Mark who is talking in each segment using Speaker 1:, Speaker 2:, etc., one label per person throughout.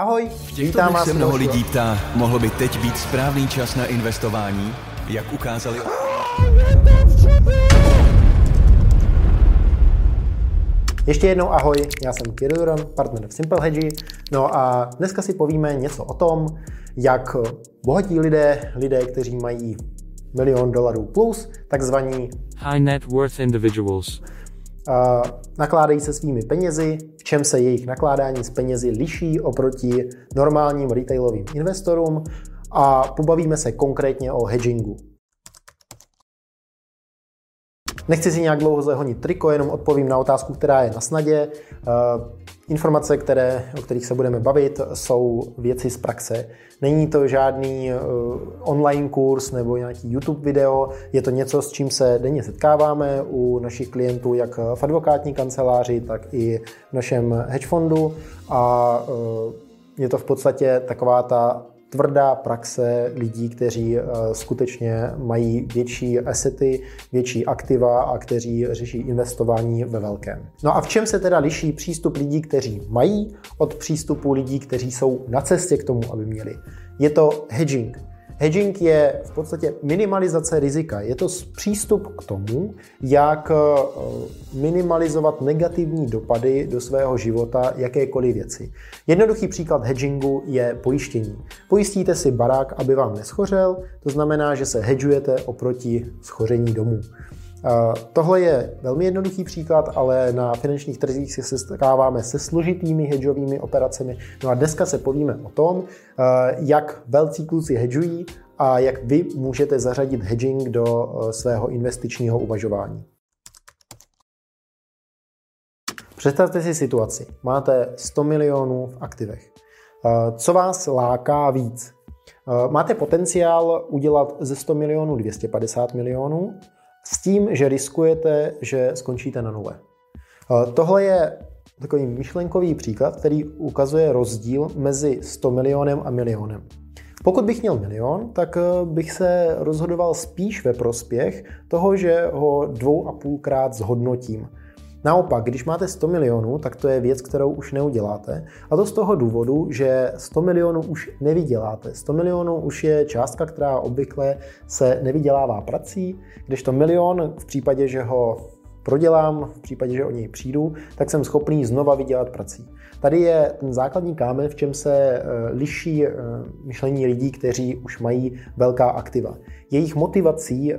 Speaker 1: Ahoj,
Speaker 2: v těchto vítám vás se mnoho lidí ptá, mohl by teď být správný čas na investování? Jak ukázali...
Speaker 1: Ještě jednou ahoj, já jsem Juran, partner v Simple Hedge. No a dneska si povíme něco o tom, jak bohatí lidé, lidé, kteří mají milion dolarů plus, takzvaní
Speaker 3: high net worth individuals,
Speaker 1: nakládají se svými penězi, v čem se jejich nakládání s penězi liší oproti normálním retailovým investorům a pobavíme se konkrétně o hedgingu. Nechci si nějak dlouho zahonit triko, jenom odpovím na otázku, která je na snadě. Informace, které, o kterých se budeme bavit, jsou věci z praxe. Není to žádný uh, online kurz nebo nějaký YouTube video, je to něco, s čím se denně setkáváme u našich klientů, jak v advokátní kanceláři, tak i v našem hedge fondu a uh, je to v podstatě taková ta tvrdá praxe lidí, kteří eh, skutečně mají větší asety, větší aktiva a kteří řeší investování ve velkém. No a v čem se teda liší přístup lidí, kteří mají od přístupu lidí, kteří jsou na cestě k tomu, aby měli? Je to hedging. Hedging je v podstatě minimalizace rizika. Je to přístup k tomu, jak eh, minimalizovat negativní dopady do svého života jakékoliv věci. Jednoduchý příklad hedgingu je pojištění. Pojistíte si barák, aby vám neschořel, to znamená, že se hedžujete oproti schoření domů. Tohle je velmi jednoduchý příklad, ale na finančních trzích se setkáváme se složitými hedžovými operacemi. No a dneska se povíme o tom, jak velcí kluci hedžují a jak vy můžete zařadit hedging do svého investičního uvažování. Představte si situaci. Máte 100 milionů v aktivech. Co vás láká víc? Máte potenciál udělat ze 100 milionů 250 milionů, s tím, že riskujete, že skončíte na nule. Tohle je takový myšlenkový příklad, který ukazuje rozdíl mezi 100 milionem a milionem. Pokud bych měl milion, tak eh, bych se rozhodoval spíš ve prospěch toho, že ho dvou a půlkrát zhodnotím. Naopak, když máte 100 milionů, tak to je věc, kterou už neuděláte. A to z toho důvodu, že 100 milionů už nevyděláte. 100 milionů už je částka, která obvykle se nevydělává prací, kdežto milion v případě, že ho prodělám, v případě, že o něj přijdu, tak jsem schopný znova vydělat prací. Tady je ten základní kámen, v čem se eh, liší eh, myšlení lidí, kteří už mají velká aktiva. Jejich motivací eh,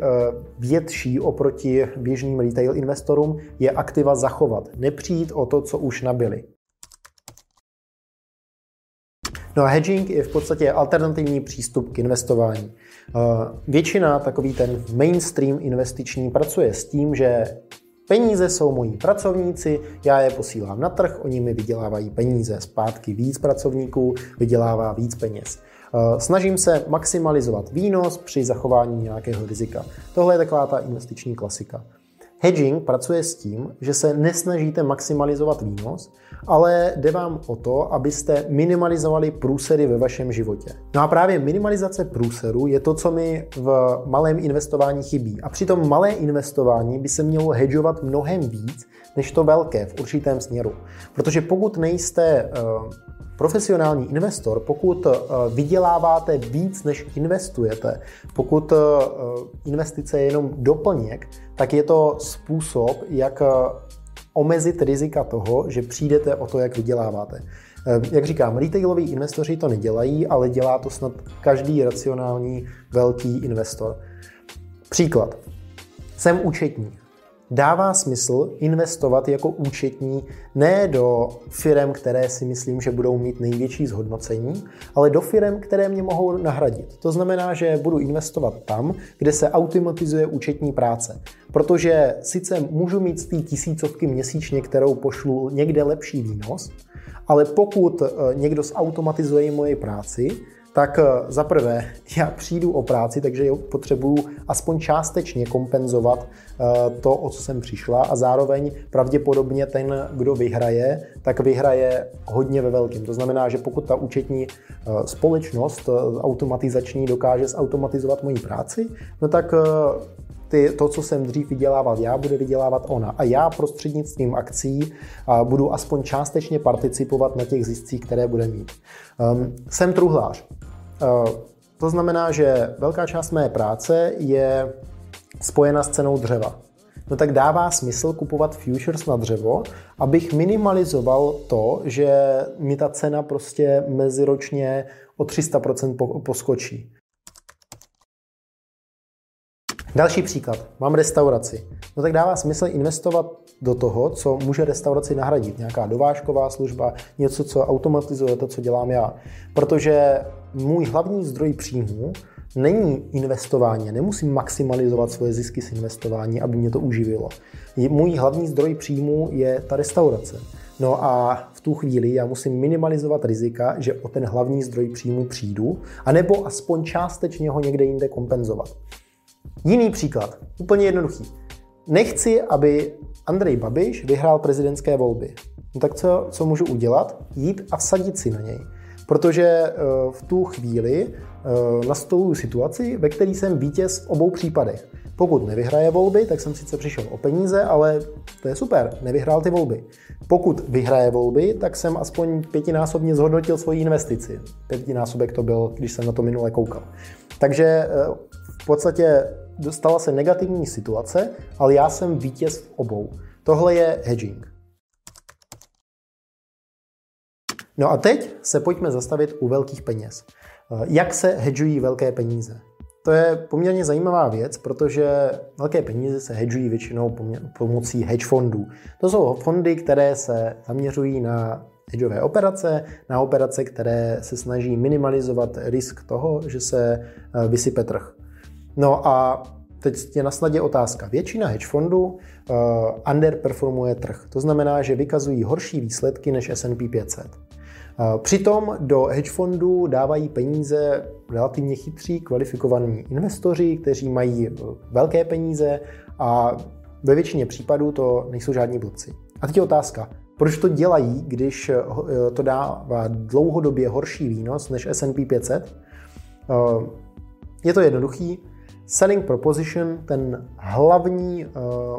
Speaker 1: větší oproti běžným retail investorům je aktiva zachovat, nepřijít o to, co už nabili. No a hedging je v podstatě alternativní přístup k investování. Většina, takový ten mainstream investiční, pracuje s tím, že Peníze jsou moji pracovníci, já je posílám na trh, oni mi vydělávají peníze. Zpátky víc pracovníků vydělává víc peněz. Eh, snažím se maximalizovat výnos při zachování nějakého rizika. Tohle je taková ta investiční klasika. Hedging pracuje s tím, že se nesnažíte maximalizovat výnos, ale jde vám o to, abyste minimalizovali průsery ve vašem životě. No a právě minimalizace průserů je to, co mi v malém investování chybí. A při tom malé investování by se mělo hedžovat mnohem víc, než to velké v určitém směru. Protože pokud nejste uh, profesionální investor, pokud uh, vyděláváte víc, než investujete, pokud uh, investice je jenom doplněk, tak je to způsob, jak omezit rizika toho, že přijdete o to, jak vyděláváte. Jak říkám, retailoví investoři to nedělají, ale dělá to snad každý racionální velký investor. Příklad. Jsem účetní. Dává smysl investovat jako účetní ne do firm, které si myslím, že budou mít největší zhodnocení, ale do firm, které mě mohou nahradit. To znamená, že budu investovat tam, kde se automatizuje účetní práce. Protože sice můžu mít z té tisícovky měsíčně, kterou pošlu někde lepší výnos, ale pokud eh, někdo zautomatizuje moji práci, tak eh, za prvé, já přijdu o práci, takže potřebuju aspoň částečně kompenzovat eh, to, o co jsem přišla a zároveň pravděpodobně ten, kdo vyhraje, tak vyhraje hodně ve velkém. To znamená, že pokud ta účetní eh, společnost automatizační dokáže zautomatizovat moji práci, no tak ty, to, co jsem dřív vydělával já, bude vydělávat ona. A já prostřednictvím akcí budu aspoň částečně participovat na těch ziscích, které bude mít. Um, jsem truhlář. Uh, to znamená, že velká část mé práce je spojena s cenou dřeva. No tak dává smysl kupovat futures na dřevo, abych minimalizoval to, že mi ta cena prostě meziročně o 300% poskočí. Další příklad. Mám restauraci. No tak dává smysl investovat do toho, co může restauraci nahradit. Nějaká dovážková služba, něco, co automatizuje to, co dělám já. Protože můj hlavní zdroj příjmů není investování. Nemusím maximalizovat svoje zisky z investování, aby mě to uživilo. Můj hlavní zdroj příjmu je ta restaurace. No a v tu chvíli já musím minimalizovat rizika, že o ten hlavní zdroj příjmu přijdu, anebo aspoň částečně ho někde jinde kompenzovat. Jiný příklad, úplně jednoduchý. Nechci, aby Andrej Babiš vyhrál prezidentské volby. No tak co, co můžu udělat? Jít a vsadit si na něj. Protože eh, v tu chvíli eh, nastoluju situaci, ve které jsem vítěz v obou případech. Pokud nevyhraje volby, tak jsem sice přišel o peníze, ale to je super, nevyhrál ty volby. Pokud vyhraje volby, tak jsem aspoň pětinásobně zhodnotil svoji investici. Pětinásobek to byl, když jsem na to minule koukal. Takže eh, v podstatě dostala se negativní situace, ale já jsem vítěz v obou. Tohle je hedging. No a teď se pojďme zastavit u velkých peněz. Jak se hedžují velké peníze? To je poměrně zajímavá věc, protože velké peníze se hedžují většinou pomocí hedge fondů. To jsou fondy, které se zaměřují na hedžové operace, na operace, které se snaží minimalizovat risk toho, že se eh, vysype trh. No a teď je na snadě otázka. Většina hedge fondů uh, underperformuje trh. To znamená, že vykazují horší výsledky než S&P 500. Uh, přitom do hedge fondů dávají peníze relativně chytří, kvalifikovaní investoři, kteří mají velké peníze a ve většině případů to nejsou žádní blbci. A teď je otázka, proč to dělají, když to dává dlouhodobě horší výnos než S&P 500? Je to jednoduchý, Selling proposition, ten hlavní uh,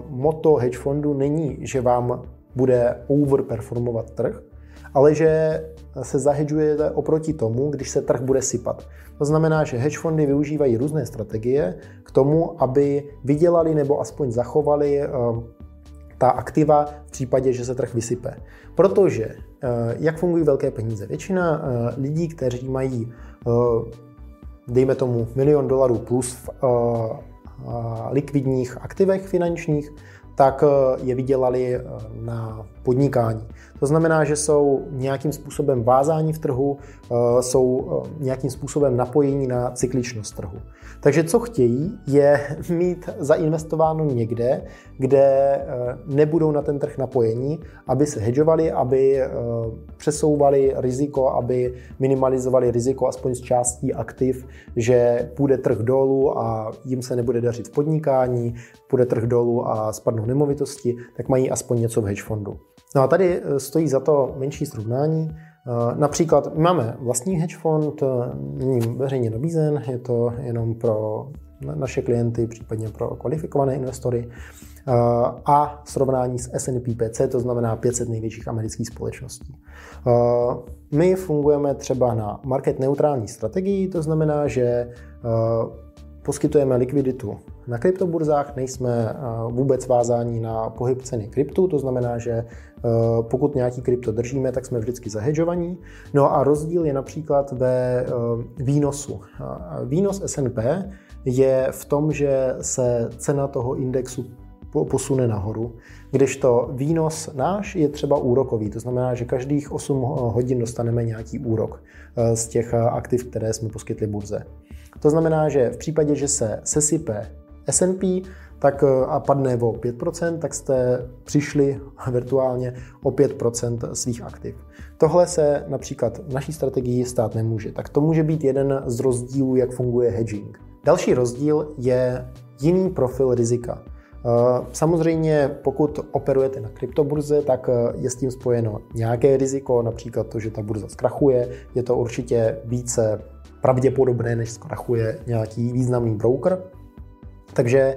Speaker 1: moto hedge fondu není, že vám bude overperformovat trh, ale že se zahedžujete oproti tomu, když se trh bude sypat. To znamená, že hedge fondy využívají různé strategie k tomu, aby vydělali nebo aspoň zachovali uh, ta aktiva v případě, že se trh vysype. Protože uh, jak fungují velké peníze? Většina lidí, kteří mají dejme tomu milion dolarů plus v uh, likvidních aktivech finančních, tak je vydělali na podnikání. To znamená, že jsou nějakým způsobem vázáni v trhu, eh, jsou eh, nějakým způsobem napojení na cykličnost trhu. Takže co chtějí, je mít zainvestováno někde, kde eh, nebudou na ten trh napojení, aby se hedžovali, aby přesouvali riziko, aby minimalizovali riziko aspoň z částí aktiv, že půjde trh dolů a jim se nebude dařit v podnikání, půjde trh dolů a spadnou nemovitosti, tak mají aspoň něco v hedge fondu. No a tady eh, stojí za to menší srovnání. Eh, například máme vlastní hedge fond, eh, není veřejně nabízen, je to jenom pro naše klienty, případně pro kvalifikované investory a srovnání s S&P 500, to znamená 500 největších amerických společností. My fungujeme třeba na market neutrální strategii, to znamená, že poskytujeme likviditu na kryptoburzách, nejsme vůbec vázáni na pohyb ceny kryptu, to znamená, že Eh, pokud nějaký krypto držíme, tak jsme vždycky zahedžovaní. No a rozdíl je například ve eh, výnosu. Výnos S&P je v tom, že se cena toho indexu posune nahoru, kdežto výnos náš je třeba úrokový, to znamená, že každých 8 hodin dostaneme nějaký úrok eh, z těch aktiv, které jsme poskytli burze. To znamená, že v případě, že se sesype S&P, tak eh, a padne o 5%, tak jste přišli virtuálně o 5% svých aktiv. Tohle se například v naší strategii stát nemůže. Tak to může být jeden z rozdílů, jak funguje hedging. Další rozdíl je jiný profil rizika. Eh, samozřejmě, pokud operujete na kryptoburze, tak eh, je s tím spojeno nějaké riziko, například to, že ta burza zkrachuje. Je to určitě více pravděpodobné, než zkrachuje nějaký významný broker. Takže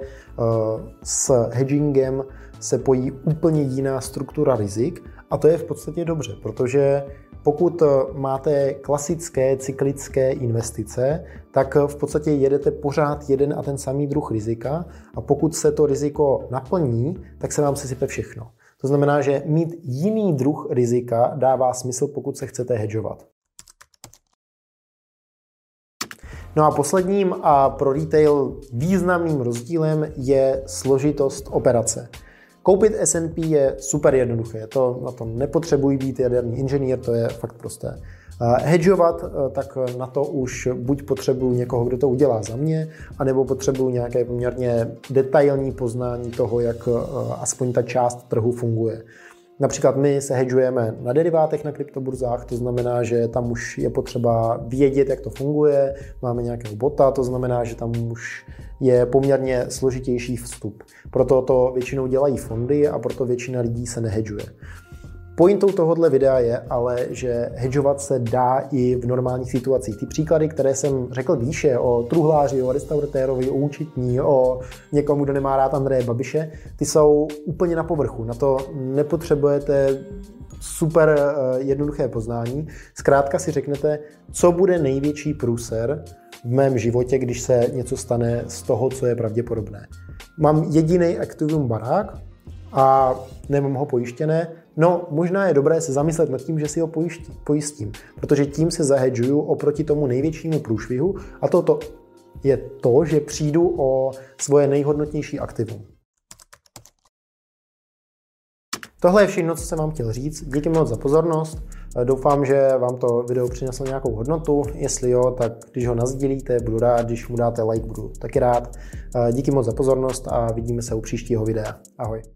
Speaker 1: s hedgingem se pojí úplně jiná struktura rizik a to je v podstatě dobře, protože pokud máte klasické cyklické investice, tak v podstatě jedete pořád jeden a ten samý druh rizika a pokud se to riziko naplní, tak se vám sesype všechno. To znamená, že mít jiný druh rizika dává smysl, pokud se chcete hedžovat. No a posledním a pro retail významným rozdílem je složitost operace. Koupit S&P je super jednoduché, to, na tom nepotřebují být jaderný inženýr, to je fakt prosté. Hedžovat, eh, tak na to už buď potřebuju někoho, kdo to udělá za mě, anebo potřebuju nějaké poměrně detailní poznání toho, jak eh, aspoň ta část trhu funguje. Například my se hedžujeme na derivátech na kryptoburzách, to znamená, že tam už je potřeba vědět, jak to funguje, máme nějakého bota, to znamená, že tam už je poměrně složitější vstup. Proto to většinou dělají fondy a proto většina lidí se nehedžuje. Pointou tohohle videa je ale, že hedžovat se dá i v normálních situacích. Ty příklady, které jsem řekl výše o truhláři, o restauratérovi, o účetní, o někomu, kdo nemá rád Andreje Babiše, ty jsou úplně na povrchu. Na to nepotřebujete super eh, jednoduché poznání. Zkrátka si řeknete, co bude největší průser v mém životě, když se něco stane z toho, co je pravděpodobné. Mám jediný aktivum barák a nemám ho pojištěné, No, možná je dobré se zamyslet nad tím, že si ho pojistím, protože tím se zahedžuju oproti tomu největšímu průšvihu a toto je to, že přijdu o svoje nejhodnotnější aktivum. Tohle je všechno, co jsem vám chtěl říct. Díky moc za pozornost. Doufám, že vám to video přineslo nějakou hodnotu. Jestli jo, tak když ho nazdílíte, budu rád. Když mu dáte like, budu taky rád. Díky moc za pozornost a vidíme se u příštího videa. Ahoj.